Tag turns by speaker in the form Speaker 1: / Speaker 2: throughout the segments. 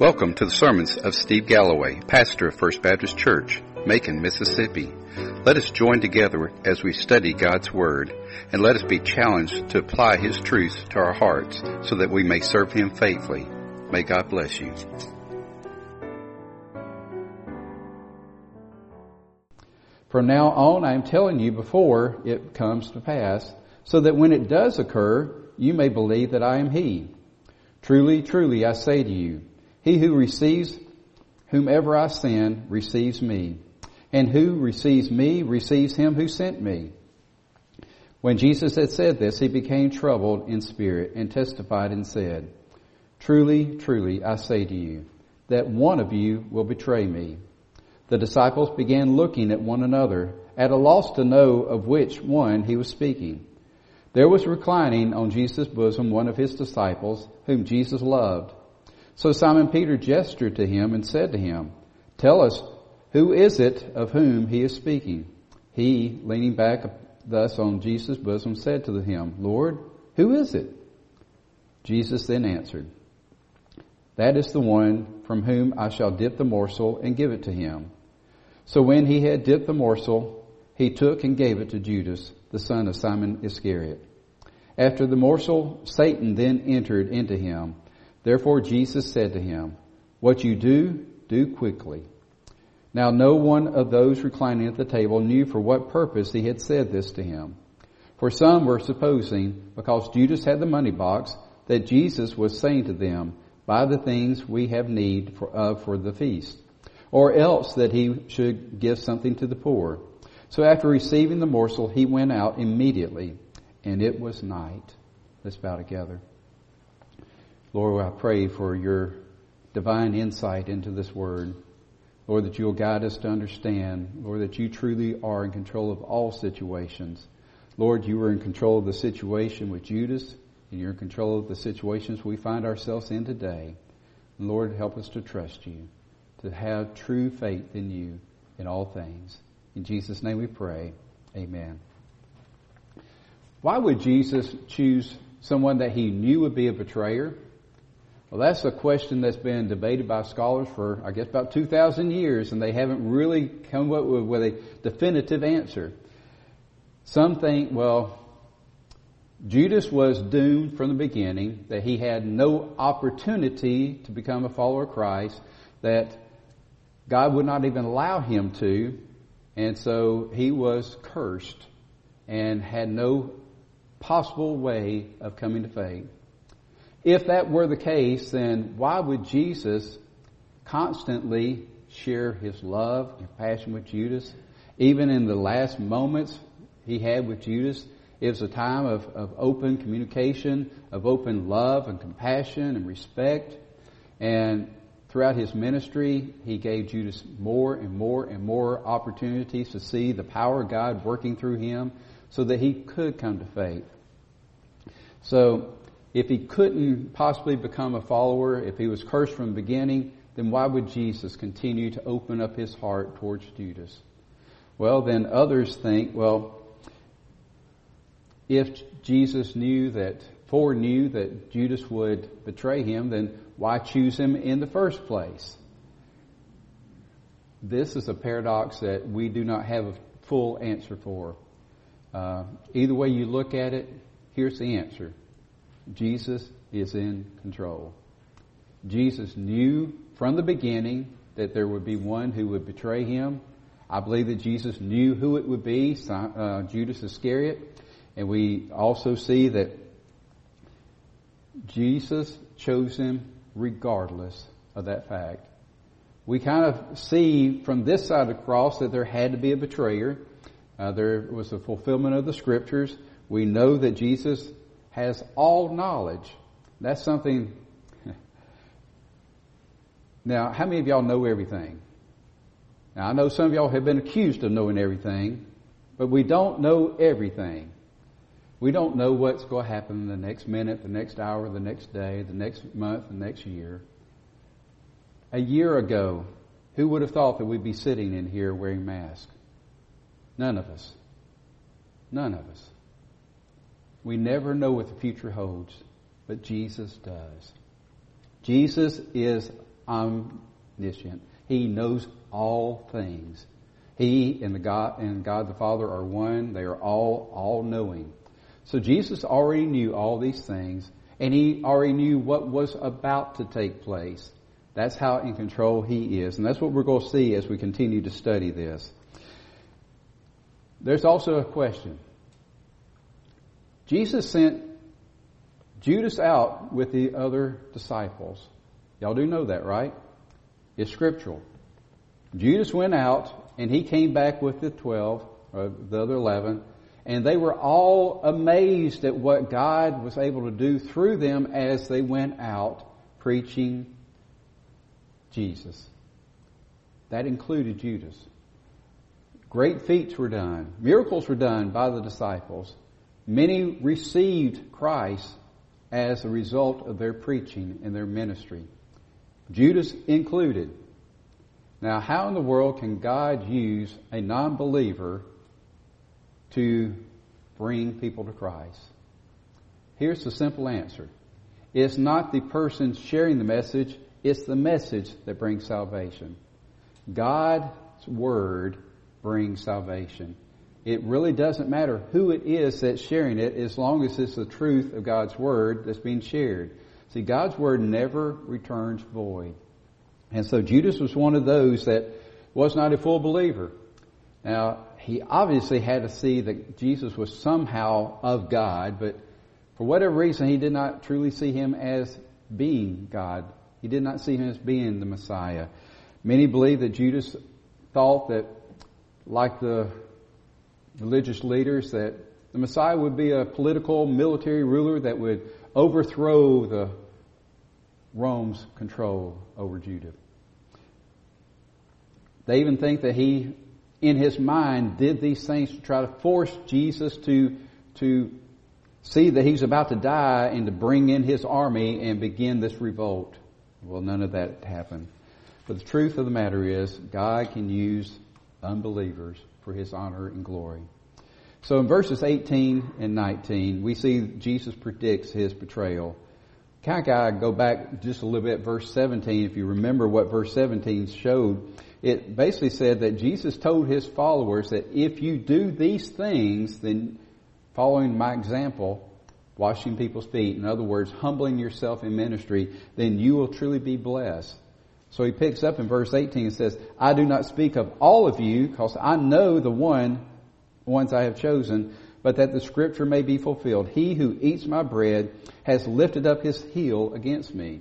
Speaker 1: Welcome to the sermons of Steve Galloway, pastor of First Baptist Church, Macon, Mississippi. Let us join together as we study God's Word, and let us be challenged to apply His truths to our hearts so that we may serve Him faithfully. May God bless you.
Speaker 2: From now on, I am telling you before it comes to pass, so that when it does occur, you may believe that I am He. Truly, truly, I say to you, he who receives whomever I send receives me, and who receives me receives him who sent me. When Jesus had said this, he became troubled in spirit and testified and said, Truly, truly, I say to you, that one of you will betray me. The disciples began looking at one another, at a loss to know of which one he was speaking. There was reclining on Jesus' bosom one of his disciples, whom Jesus loved. So Simon Peter gestured to him and said to him, Tell us, who is it of whom he is speaking? He, leaning back thus on Jesus' bosom, said to him, Lord, who is it? Jesus then answered, That is the one from whom I shall dip the morsel and give it to him. So when he had dipped the morsel, he took and gave it to Judas, the son of Simon Iscariot. After the morsel, Satan then entered into him. Therefore Jesus said to him, What you do, do quickly. Now no one of those reclining at the table knew for what purpose he had said this to him. For some were supposing, because Judas had the money box, that Jesus was saying to them, Buy the things we have need for, uh, for the feast, or else that he should give something to the poor. So after receiving the morsel, he went out immediately, and it was night. Let's bow together. Lord, I pray for your divine insight into this word. Lord, that you'll guide us to understand. Lord, that you truly are in control of all situations. Lord, you were in control of the situation with Judas, and you're in control of the situations we find ourselves in today. Lord, help us to trust you, to have true faith in you in all things. In Jesus' name we pray. Amen. Why would Jesus choose someone that he knew would be a betrayer? Well, that's a question that's been debated by scholars for, I guess, about 2,000 years, and they haven't really come up with, with a definitive answer. Some think, well, Judas was doomed from the beginning, that he had no opportunity to become a follower of Christ, that God would not even allow him to, and so he was cursed and had no possible way of coming to faith. If that were the case, then why would Jesus constantly share his love and passion with Judas? Even in the last moments he had with Judas, it was a time of, of open communication, of open love and compassion and respect. And throughout his ministry, he gave Judas more and more and more opportunities to see the power of God working through him so that he could come to faith. So if he couldn't possibly become a follower, if he was cursed from the beginning, then why would Jesus continue to open up his heart towards Judas? Well, then others think, well, if Jesus knew that, foreknew that Judas would betray him, then why choose him in the first place? This is a paradox that we do not have a full answer for. Uh, either way you look at it, here's the answer. Jesus is in control. Jesus knew from the beginning that there would be one who would betray him. I believe that Jesus knew who it would be, uh, Judas Iscariot. And we also see that Jesus chose him regardless of that fact. We kind of see from this side of the cross that there had to be a betrayer. Uh, there was a fulfillment of the scriptures. We know that Jesus has all knowledge. That's something. Now, how many of y'all know everything? Now, I know some of y'all have been accused of knowing everything, but we don't know everything. We don't know what's going to happen the next minute, the next hour, the next day, the next month, the next year. A year ago, who would have thought that we'd be sitting in here wearing masks? None of us. None of us. We never know what the future holds, but Jesus does. Jesus is omniscient. He knows all things. He and the God and God the Father are one. They are all all knowing. So Jesus already knew all these things, and he already knew what was about to take place. That's how in control he is, and that's what we're going to see as we continue to study this. There's also a question. Jesus sent Judas out with the other disciples. Y'all do know that, right? It's scriptural. Judas went out and he came back with the twelve, or the other eleven, and they were all amazed at what God was able to do through them as they went out preaching Jesus. That included Judas. Great feats were done. Miracles were done by the disciples. Many received Christ as a result of their preaching and their ministry. Judas included. Now, how in the world can God use a non-believer to bring people to Christ? Here's the simple answer. It's not the person sharing the message, it's the message that brings salvation. God's Word brings salvation. It really doesn't matter who it is that's sharing it as long as it's the truth of God's Word that's being shared. See, God's Word never returns void. And so Judas was one of those that was not a full believer. Now, he obviously had to see that Jesus was somehow of God, but for whatever reason, he did not truly see him as being God. He did not see him as being the Messiah. Many believe that Judas thought that, like the religious leaders, that the Messiah would be a political, military ruler that would overthrow the Rome's control over Judah. They even think that he, in his mind, did these things to try to force Jesus to, to see that he's about to die and to bring in his army and begin this revolt. Well, none of that happened. But the truth of the matter is, God can use unbelievers for his honor and glory. So in verses 18 and 19, we see Jesus predicts his betrayal. Kind of go back just a little bit, verse 17, if you remember what verse 17 showed. It basically said that Jesus told his followers that if you do these things, then following my example, washing people's feet, in other words, humbling yourself in ministry, then you will truly be blessed. So he picks up in verse 18 and says, I do not speak of all of you, because I know the one, ones I have chosen, but that the scripture may be fulfilled. He who eats my bread has lifted up his heel against me.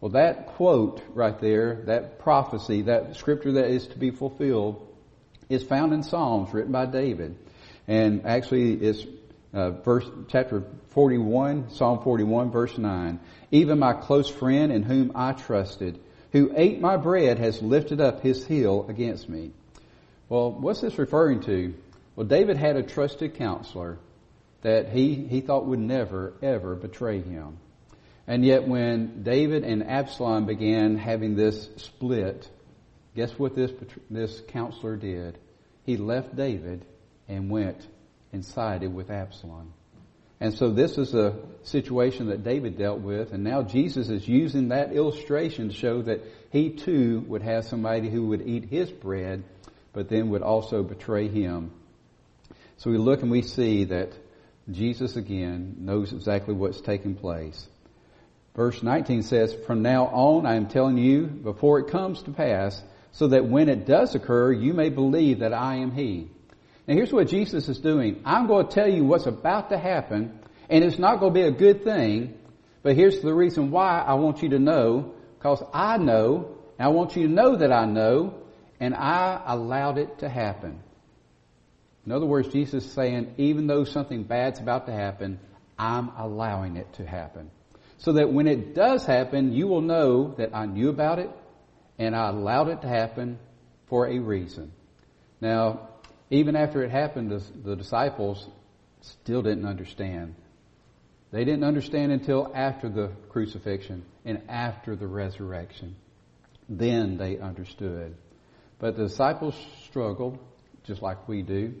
Speaker 2: Well, that quote right there, that prophecy, that scripture that is to be fulfilled, is found in Psalms written by David. And actually, it's uh, verse chapter 41, Psalm 41, verse 9. Even my close friend in whom I trusted, who ate my bread, has lifted up his heel against me. Well, what's this referring to? Well, David had a trusted counselor that he, he thought would never, ever betray him. And yet when David and Absalom began having this split, guess what this, this counselor did? He left David and went and sided with Absalom. And so this is a situation that David dealt with, and now Jesus is using that illustration to show that he too would have somebody who would eat his bread, but then would also betray him so we look and we see that Jesus again knows exactly what's taking place. Verse 19 says, From now on I am telling you before it comes to pass, so that when it does occur, you may believe that I am He. Now here's what Jesus is doing. I'm going to tell you what's about to happen, and it's not going to be a good thing, but here's the reason why I want you to know, because I know, and I want you to know that I know, and I allowed it to happen. In other words, Jesus is saying, even though something bad's about to happen, I'm allowing it to happen. So that when it does happen, you will know that I knew about it and I allowed it to happen for a reason. Now, even after it happened, the, disciples still didn't understand. They didn't understand until after the crucifixion and after the resurrection. Then they understood. But the disciples struggled, just like we do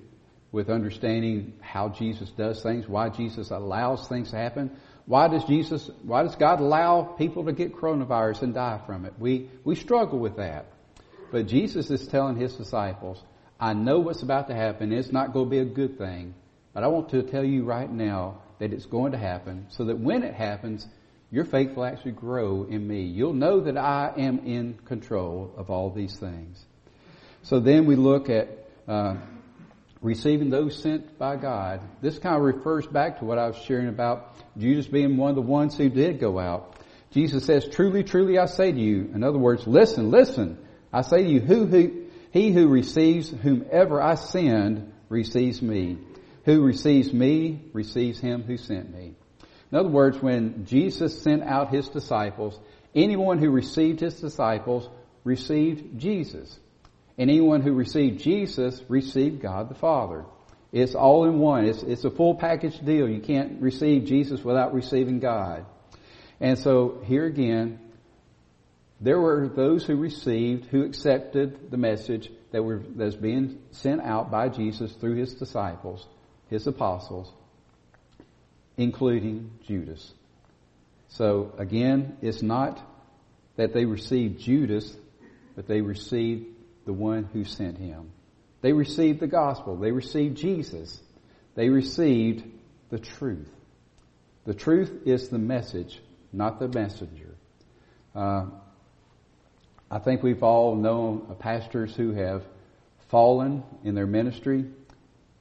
Speaker 2: with understanding how Jesus does things, why Jesus allows things to happen. why does Jesus, why does God allow people to get coronavirus and die from it? We, we struggle with that. But Jesus is telling his disciples, I know what's about to happen. It's not going to be a good thing. But I want to tell you right now that it's going to happen so that when it happens, your faith will actually grow in me. You'll know that I am in control of all these things. So then we look at uh, receiving those sent by God. This kind of refers back to what I was sharing about Judas being one of the ones who did go out. Jesus says, truly, truly I say to you, in other words, listen, listen, I say to you, who, who, he who receives whomever I send receives me. Who receives me receives him who sent me. In other words, when Jesus sent out his disciples, anyone who received his disciples received Jesus. And anyone who received Jesus received God the Father. It's all in one. It's, it's a full package deal. You can't receive Jesus without receiving God. And so here again, there were those who received, who accepted the message that, were, was being sent out by Jesus through his disciples, his apostles, including Judas. So again, it's not that they received Judas, but they received the one who sent him. They received the gospel. They received Jesus. They received the truth. The truth is the message, not the messenger. Uh, I think we've all known pastors who have fallen in their ministry,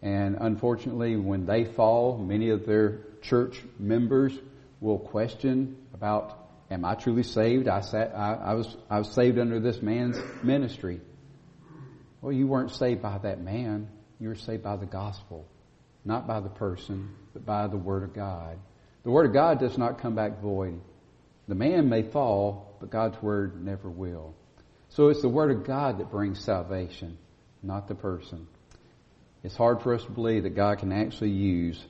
Speaker 2: and unfortunately, when they fall, many of their church members will question about, "Am I truly saved? I, sat, I, I was I was saved under this man's ministry." Well, you weren't saved by that man. You were saved by the gospel. Not by the person, but by the Word of God. The Word of God does not come back void. The man may fall, but God's Word never will. So it's the Word of God that brings salvation, not the person. It's hard for us to believe that God can actually use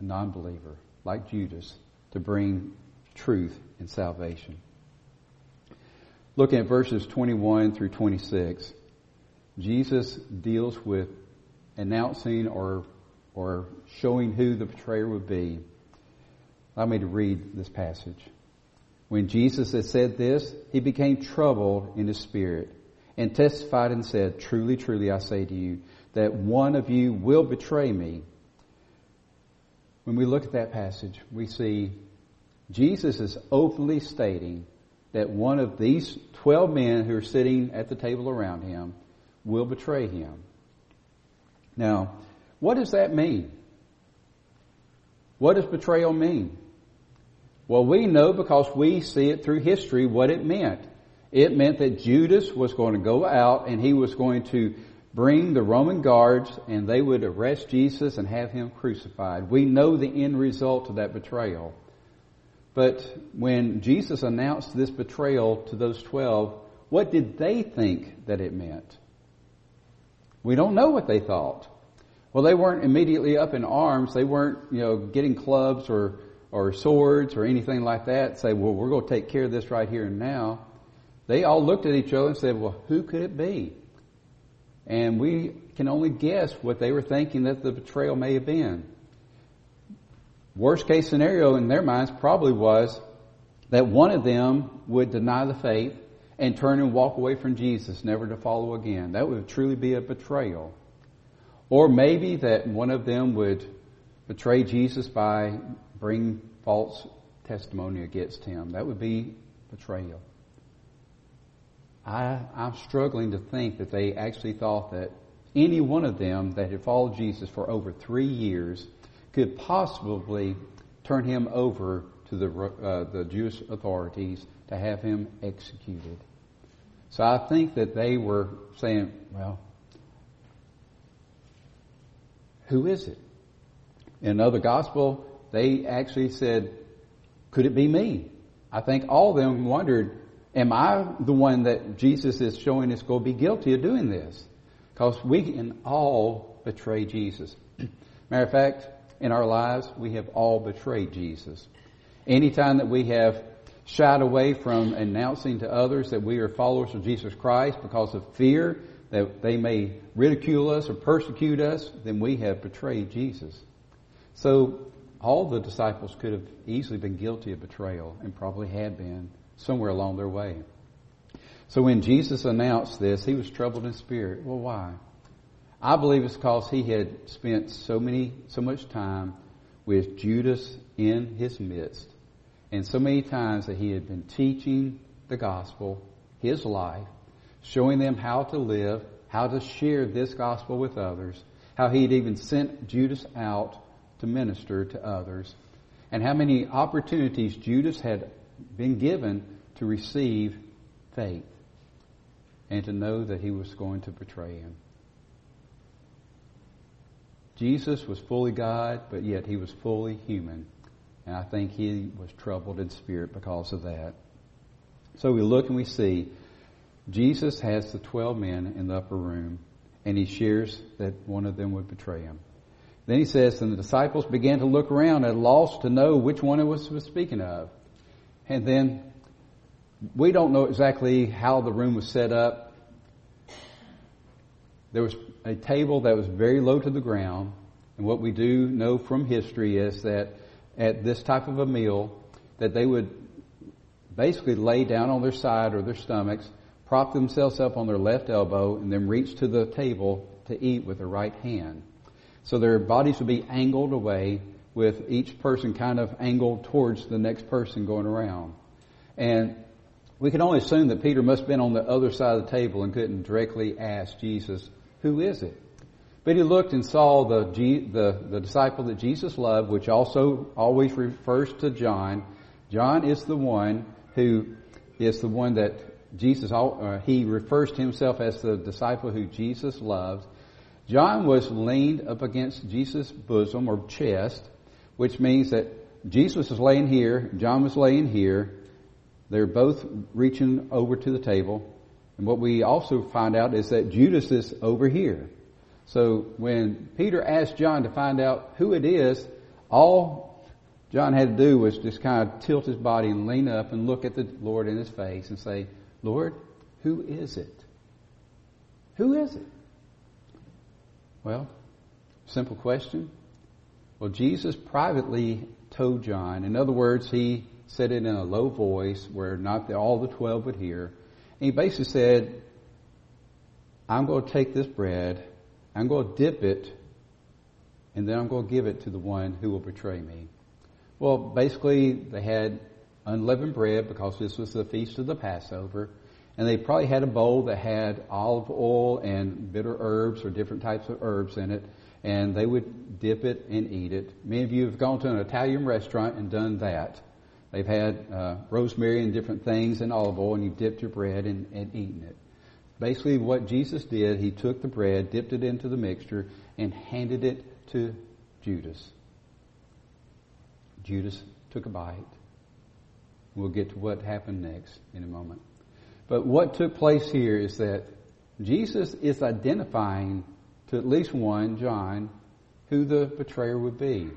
Speaker 2: a non-believer like Judas to bring truth and salvation. Looking at verses 21 through 26, Jesus deals with announcing or, or showing who the betrayer would be. Allow me to read this passage. When Jesus had said this, he became troubled in his spirit and testified and said, Truly, truly, I say to you, that one of you will betray me. When we look at that passage, we see Jesus is openly stating that one of these 12 men who are sitting at the table around him will betray him. Now, what does that mean? What does betrayal mean? Well, we know because we see it through history what it meant. It meant that Judas was going to go out and he was going to bring the Roman guards and they would arrest Jesus and have him crucified. We know the end result of that betrayal. But when Jesus announced this betrayal to those twelve, what did they think that it meant? We don't know what they thought. Well, they weren't immediately up in arms. They weren't, you know, getting clubs or, or swords or anything like that. Say, well, we're going to take care of this right here and now. They all looked at each other and said, well, who could it be? And we can only guess what they were thinking that the betrayal may have been. Worst case scenario in their minds probably was that one of them would deny the faith and turn and walk away from Jesus, never to follow again. That would truly be a betrayal. Or maybe that one of them would betray Jesus by bringing false testimony against him. That would be betrayal. I, I'm struggling to think that they actually thought that any one of them that had followed Jesus for over three years could possibly turn him over to the, uh, the Jewish authorities to have him executed. So I think that they were saying, well, who is it? In another gospel, they actually said, could it be me? I think all of them wondered, am I the one that Jesus is showing us going to be guilty of doing this? Because we can all betray Jesus. Matter of fact, in our lives, we have all betrayed Jesus. Anytime that we have shied away from announcing to others that we are followers of Jesus Christ because of fear that they may ridicule us or persecute us, then we have betrayed Jesus. So all the disciples could have easily been guilty of betrayal and probably had been somewhere along their way. So when Jesus announced this, he was troubled in spirit. Well, why? I believe it's because he had spent so many, so much time with Judas in his midst. And so many times that he had been teaching the gospel, his life, showing them how to live, how to share this gospel with others, how he had even sent Judas out to minister to others, and how many opportunities Judas had been given to receive faith and to know that he was going to betray him. Jesus was fully God, but yet he was fully human. And I think he was troubled in spirit because of that. So we look and we see Jesus has the 12 men in the upper room, and he shares that one of them would betray him. Then he says, and the disciples began to look around at a loss to know which one it was, was speaking of. And then we don't know exactly how the room was set up. There was a table that was very low to the ground. And what we do know from history is that at this type of a meal, that they would basically lay down on their side or their stomachs, prop themselves up on their left elbow, and then reach to the table to eat with their right hand. So their bodies would be angled away with each person kind of angled towards the next person going around. And we can only assume that Peter must have been on the other side of the table and couldn't directly ask Jesus, who is it? But he looked and saw the, the, the disciple that Jesus loved, which also always refers to John. John is the one who is the one that Jesus, uh, he refers to himself as the disciple who Jesus loved. John was leaned up against Jesus' bosom or chest, which means that Jesus was laying here, John was laying here. They're both reaching over to the table. And what we also find out is that Judas is over here. So when Peter asked John to find out who it is, all John had to do was just kind of tilt his body and lean up and look at the Lord in his face and say, Lord, who is it? Who is it? Well, simple question. Well, Jesus privately told John. In other words, he said it in a low voice where not the, all the twelve would hear. And he basically said, I'm going to take this bread I'm going to dip it, and then I'm going to give it to the one who will betray me. Well, basically, they had unleavened bread because this was the feast of the Passover, and they probably had a bowl that had olive oil and bitter herbs or different types of herbs in it, and they would dip it and eat it. Many of you have gone to an Italian restaurant and done that. They've had uh, rosemary and different things and olive oil, and you've dipped your bread and, and eaten it. Basically, what Jesus did, he took the bread, dipped it into the mixture, and handed it to Judas. Judas took a bite. We'll get to what happened next in a moment. But what took place here is that Jesus is identifying to at least one, John, who the betrayer would be.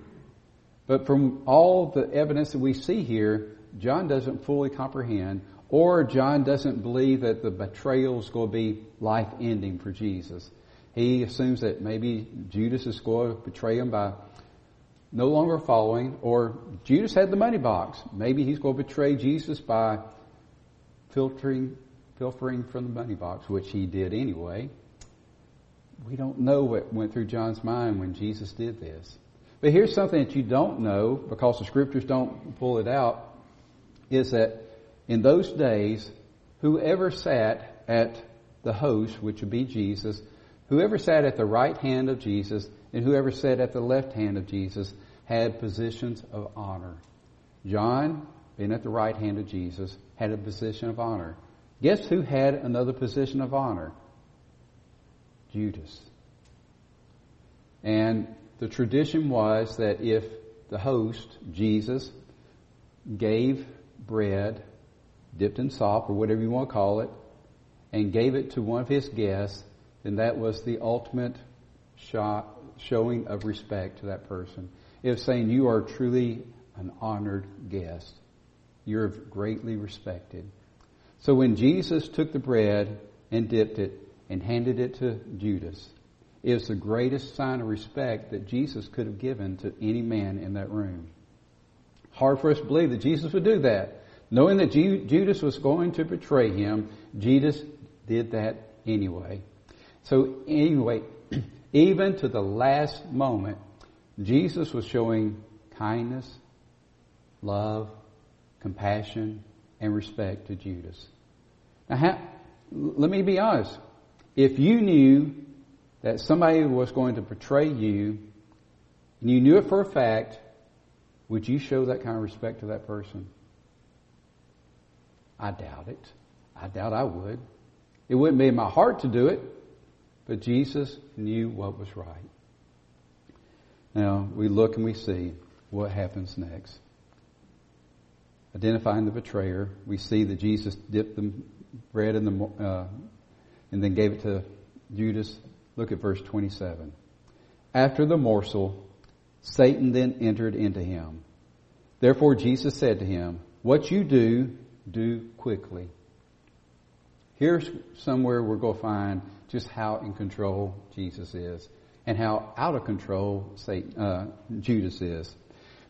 Speaker 2: But from all the evidence that we see here, John doesn't fully comprehend or John doesn't believe that the betrayal is going to be life ending for Jesus. He assumes that maybe Judas is going to betray him by no longer following, or Judas had the money box. Maybe he's going to betray Jesus by filtering, filtering from the money box, which he did anyway. We don't know what went through John's mind when Jesus did this. But here's something that you don't know because the scriptures don't pull it out is that in those days, whoever sat at the host, which would be Jesus, whoever sat at the right hand of Jesus, and whoever sat at the left hand of Jesus had positions of honor. John, being at the right hand of Jesus, had a position of honor. Guess who had another position of honor? Judas. And the tradition was that if the host, Jesus, gave bread dipped in salt or whatever you want to call it, and gave it to one of his guests, then that was the ultimate shot, showing of respect to that person. It was saying you are truly an honored guest. You're greatly respected. So when Jesus took the bread and dipped it and handed it to Judas, is the greatest sign of respect that Jesus could have given to any man in that room. Hard for us to believe that Jesus would do that. Knowing that Judas was going to betray him, Judas did that anyway. So anyway, even to the last moment, Jesus was showing kindness, love, compassion, and respect to Judas. Now, let me be honest. If you knew that somebody was going to betray you, and you knew it for a fact, would you show that kind of respect to that person? I doubt it. I doubt I would. It wouldn't be in my heart to do it, but Jesus knew what was right. Now, we look and we see what happens next. Identifying the betrayer, we see that Jesus dipped the bread in the, uh, and then gave it to Judas. Look at verse 27. After the morsel, Satan then entered into him. Therefore Jesus said to him, What you do, do quickly. Here's somewhere we're going to find just how in control Jesus is and how out of control Satan, uh, Judas is.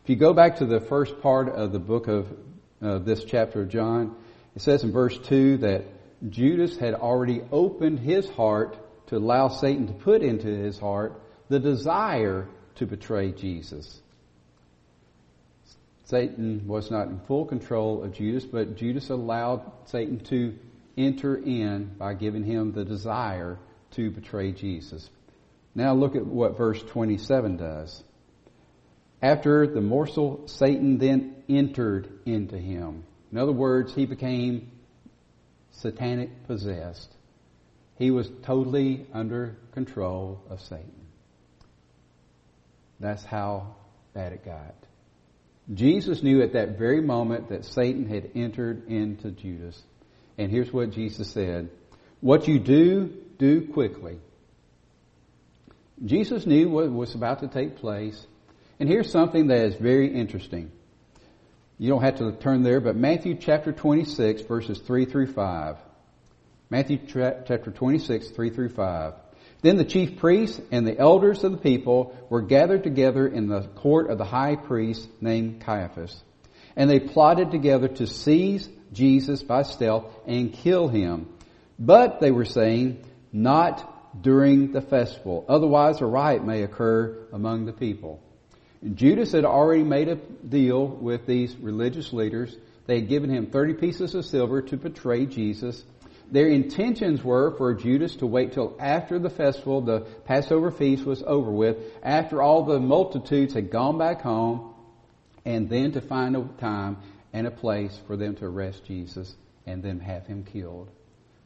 Speaker 2: If you go back to the first part of the book of uh, this chapter of John, it says in verse 2 that Judas had already opened his heart to allow Satan to put into his heart the desire to betray Jesus. Satan was not in full control of Judas, but Judas allowed Satan to enter in by giving him the desire to betray Jesus. Now look at what verse 27 does. After the morsel, Satan then entered into him. In other words, he became satanic possessed. He was totally under control of Satan. That's how bad it got. Jesus knew at that very moment that Satan had entered into Judas. And here's what Jesus said. What you do, do quickly. Jesus knew what was about to take place. And here's something that is very interesting. You don't have to turn there, but Matthew chapter 26 verses 3 through 5. Matthew chapter 26, 3 through 5. Then the chief priests and the elders of the people were gathered together in the court of the high priest named Caiaphas. And they plotted together to seize Jesus by stealth and kill him. But they were saying, not during the festival. Otherwise a riot may occur among the people. Judas had already made a deal with these religious leaders. They had given him 30 pieces of silver to betray Jesus. Their intentions were for Judas to wait till after the festival, the Passover feast was over with, after all the multitudes had gone back home, and then to find a time and a place for them to arrest Jesus and then have him killed.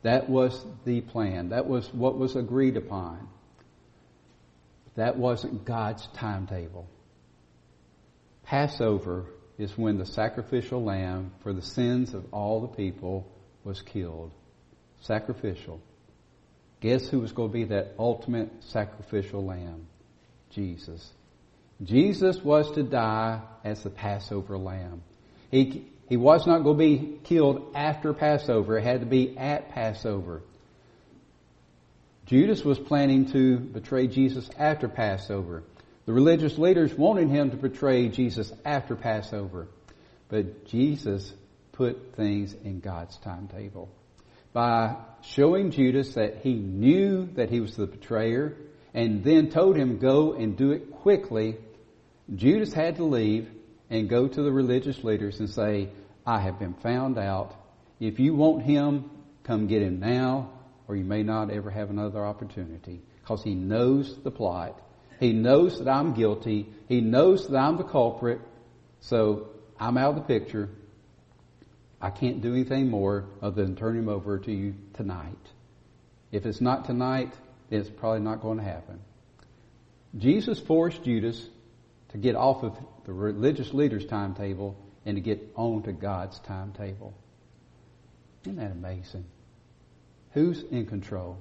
Speaker 2: That was the plan. That was what was agreed upon. That wasn't God's timetable. Passover is when the sacrificial lamb for the sins of all the people was killed sacrificial. Guess who was going to be that ultimate sacrificial lamb? Jesus. Jesus was to die as the Passover lamb. He, he was not going to be killed after Passover. It had to be at Passover. Judas was planning to betray Jesus after Passover. The religious leaders wanted him to betray Jesus after Passover. But Jesus put things in God's timetable by showing Judas that he knew that he was the betrayer and then told him go and do it quickly, Judas had to leave and go to the religious leaders and say, I have been found out. If you want him, come get him now, or you may not ever have another opportunity. Because he knows the plot. He knows that I'm guilty. He knows that I'm the culprit. So I'm out of the picture. I can't do anything more other than turn him over to you tonight. If it's not tonight, then it's probably not going to happen. Jesus forced Judas to get off of the religious leader's timetable and to get on to God's timetable. Isn't that amazing? Who's in control?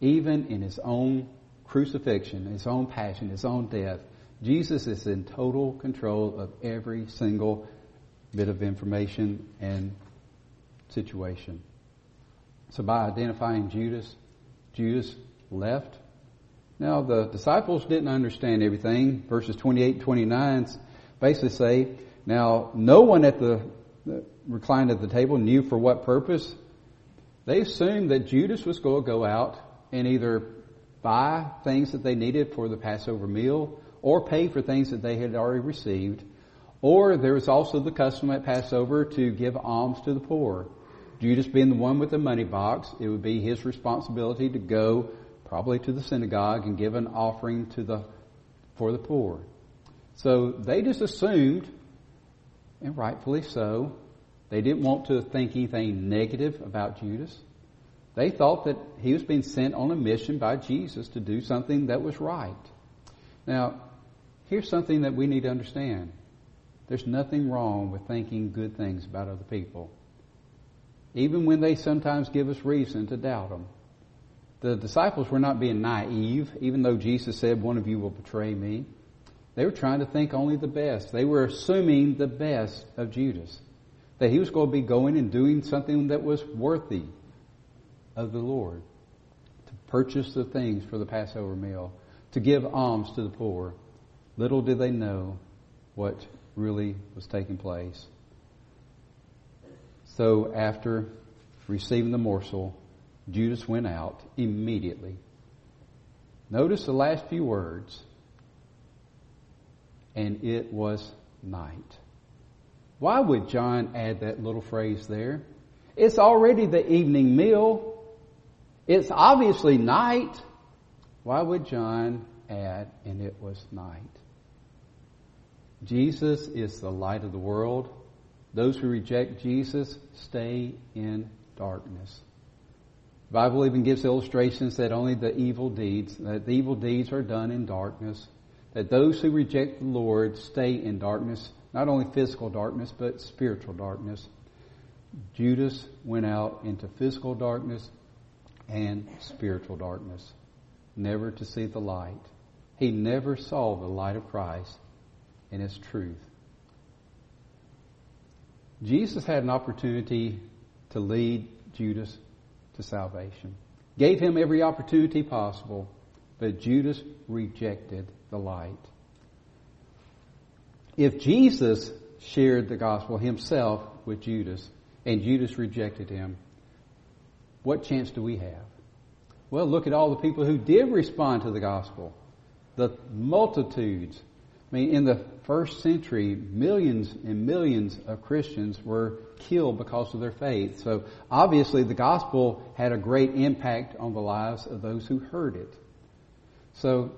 Speaker 2: Even in his own crucifixion, his own passion, his own death, Jesus is in total control of every single bit of information and situation. So by identifying Judas, Judas left Now, the disciples didn't understand everything. Verses 28 and 29 basically say, Now, no one at the, the reclined at the table knew for what purpose. They assumed that Judas was going to go out and either buy things that they needed for the Passover meal or pay for things that they had already received. Or there was also the custom at Passover to give alms to the poor. Judas being the one with the money box, it would be his responsibility to go probably to the synagogue and give an offering to the, for the poor. So they just assumed, and rightfully so, they didn't want to think anything negative about Judas. They thought that he was being sent on a mission by Jesus to do something that was right. Now, here's something that we need to understand. There's nothing wrong with thinking good things about other people. Even when they sometimes give us reason to doubt them. The disciples were not being naive, even though Jesus said, one of you will betray me. They were trying to think only the best. They were assuming the best of Judas. That he was going to be going and doing something that was worthy of the Lord. To purchase the things for the Passover meal. To give alms to the poor. Little did they know what really was taking place. So after receiving the morsel, Judas went out immediately. Notice the last few words. And it was night. Why would John add that little phrase there? It's already the evening meal. It's obviously night. Why would John add, and it was night? Jesus is the light of the world. Those who reject Jesus stay in darkness. The Bible even gives illustrations that only the evil deeds, that the evil deeds are done in darkness. That those who reject the Lord stay in darkness, not only physical darkness, but spiritual darkness. Judas went out into physical darkness and spiritual darkness, never to see the light. He never saw the light of Christ in its truth. Jesus had an opportunity to lead Judas salvation. Gave him every opportunity possible, but Judas rejected the light. If Jesus shared the gospel himself with Judas and Judas rejected him, what chance do we have? Well, look at all the people who did respond to the gospel. The multitudes I mean, in the first century, millions and millions of Christians were killed because of their faith. So obviously the gospel had a great impact on the lives of those who heard it. So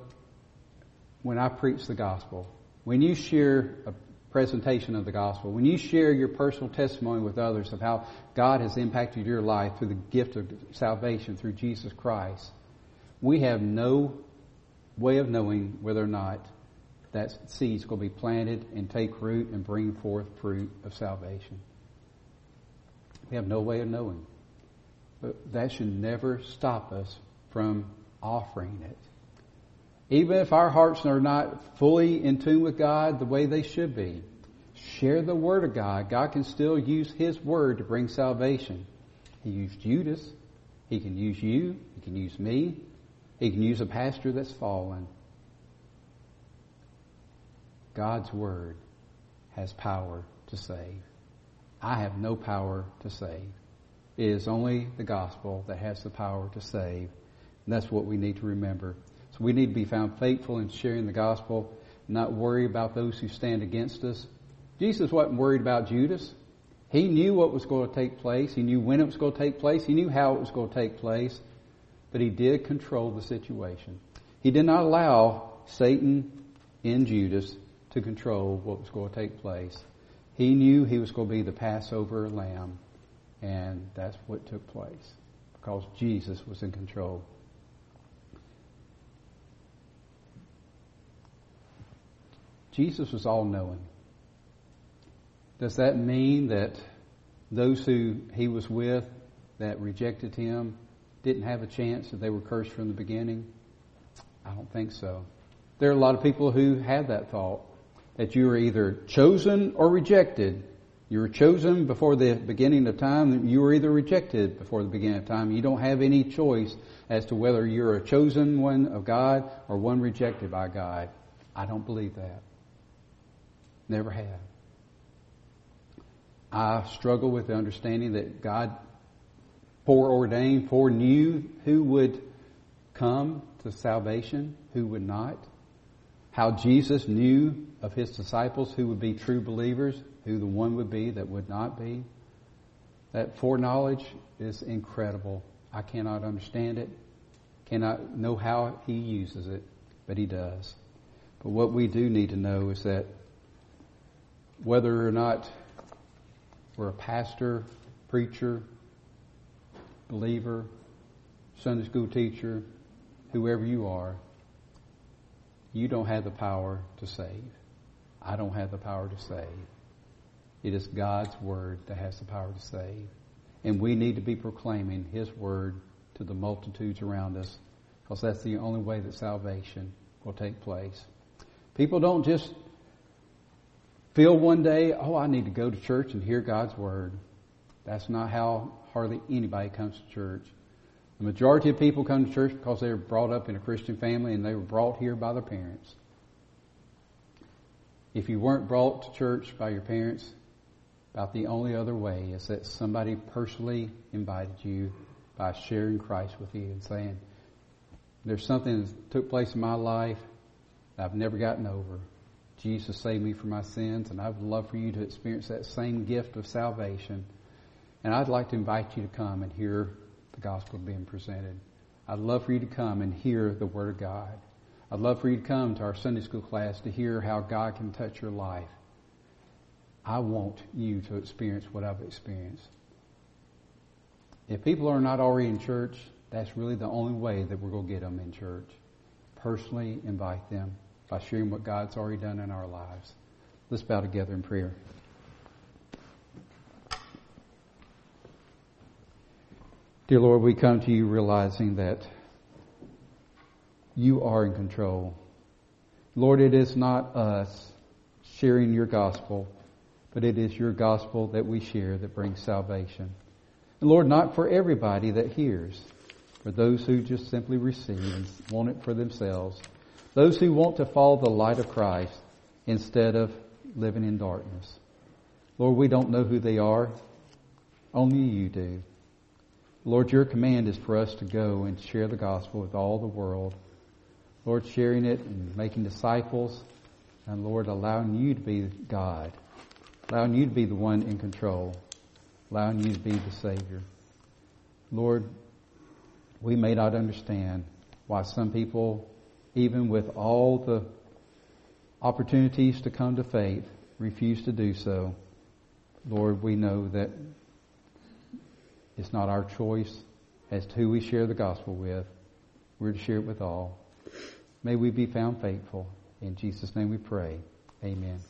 Speaker 2: when I preach the gospel, when you share a presentation of the gospel, when you share your personal testimony with others of how God has impacted your life through the gift of salvation through Jesus Christ, we have no way of knowing whether or not that seed's going to be planted and take root and bring forth fruit of salvation. We have no way of knowing. But that should never stop us from offering it. Even if our hearts are not fully in tune with God the way they should be, share the Word of God. God can still use His Word to bring salvation. He used Judas. He can use you. He can use me. He can use a pastor that's fallen. God's Word has power to save. I have no power to save. It is only the gospel that has the power to save. And that's what we need to remember. So we need to be found faithful in sharing the gospel, not worry about those who stand against us. Jesus wasn't worried about Judas. He knew what was going to take place. He knew when it was going to take place. He knew how it was going to take place. But he did control the situation. He did not allow Satan in Judas to control what was going to take place. He knew he was going to be the Passover lamb, and that's what took place because Jesus was in control. Jesus was all knowing. Does that mean that those who he was with that rejected him didn't have a chance, that they were cursed from the beginning? I don't think so. There are a lot of people who have that thought that you are either chosen or rejected You were chosen before the beginning of time. You were either rejected before the beginning of time. You don't have any choice as to whether you're a chosen one of God or one rejected by God. I don't believe that. Never have. I struggle with the understanding that God foreordained, foreknew who would come to salvation, who would not. How Jesus knew of his disciples who would be true believers, who the one would be that would not be. That foreknowledge is incredible. I cannot understand it, cannot know how he uses it, but he does. But what we do need to know is that whether or not we're a pastor, preacher, believer, Sunday school teacher, whoever you are, you don't have the power to save. I don't have the power to save. It is God's word that has the power to save. And we need to be proclaiming His word to the multitudes around us because that's the only way that salvation will take place. People don't just feel one day, oh, I need to go to church and hear God's Word. That's not how hardly anybody comes to church. The majority of people come to church because they were brought up in a Christian family and they were brought here by their parents. If you weren't brought to church by your parents, about the only other way is that somebody personally invited you by sharing Christ with you and saying, there's something that took place in my life that I've never gotten over. Jesus saved me from my sins, and I would love for you to experience that same gift of salvation. And I'd like to invite you to come and hear the gospel being presented. I'd love for you to come and hear the Word of God. I'd love for you to come to our Sunday school class to hear how God can touch your life. I want you to experience what I've experienced. If people are not already in church, that's really the only way that we're going to get them in church. Personally invite them by sharing what God's already done in our lives. Let's bow together in prayer. Dear Lord, we come to you realizing that you are in control. Lord, it is not us sharing your gospel, but it is your gospel that we share that brings salvation. And Lord, not for everybody that hears, for those who just simply receive and want it for themselves. Those who want to follow the light of Christ instead of living in darkness. Lord, we don't know who they are. Only you do. Lord, your command is for us to go and share the gospel with all the world. Lord, sharing it and making disciples. And Lord, allowing you to be God. Allowing you to be the one in control. Allowing you to be the Savior. Lord, we may not understand why some people even with all the opportunities to come to faith, refuse to do so. Lord, we know that it's not our choice as to who we share the gospel with. We're to share it with all. May we be found faithful. In Jesus' name we pray. Amen.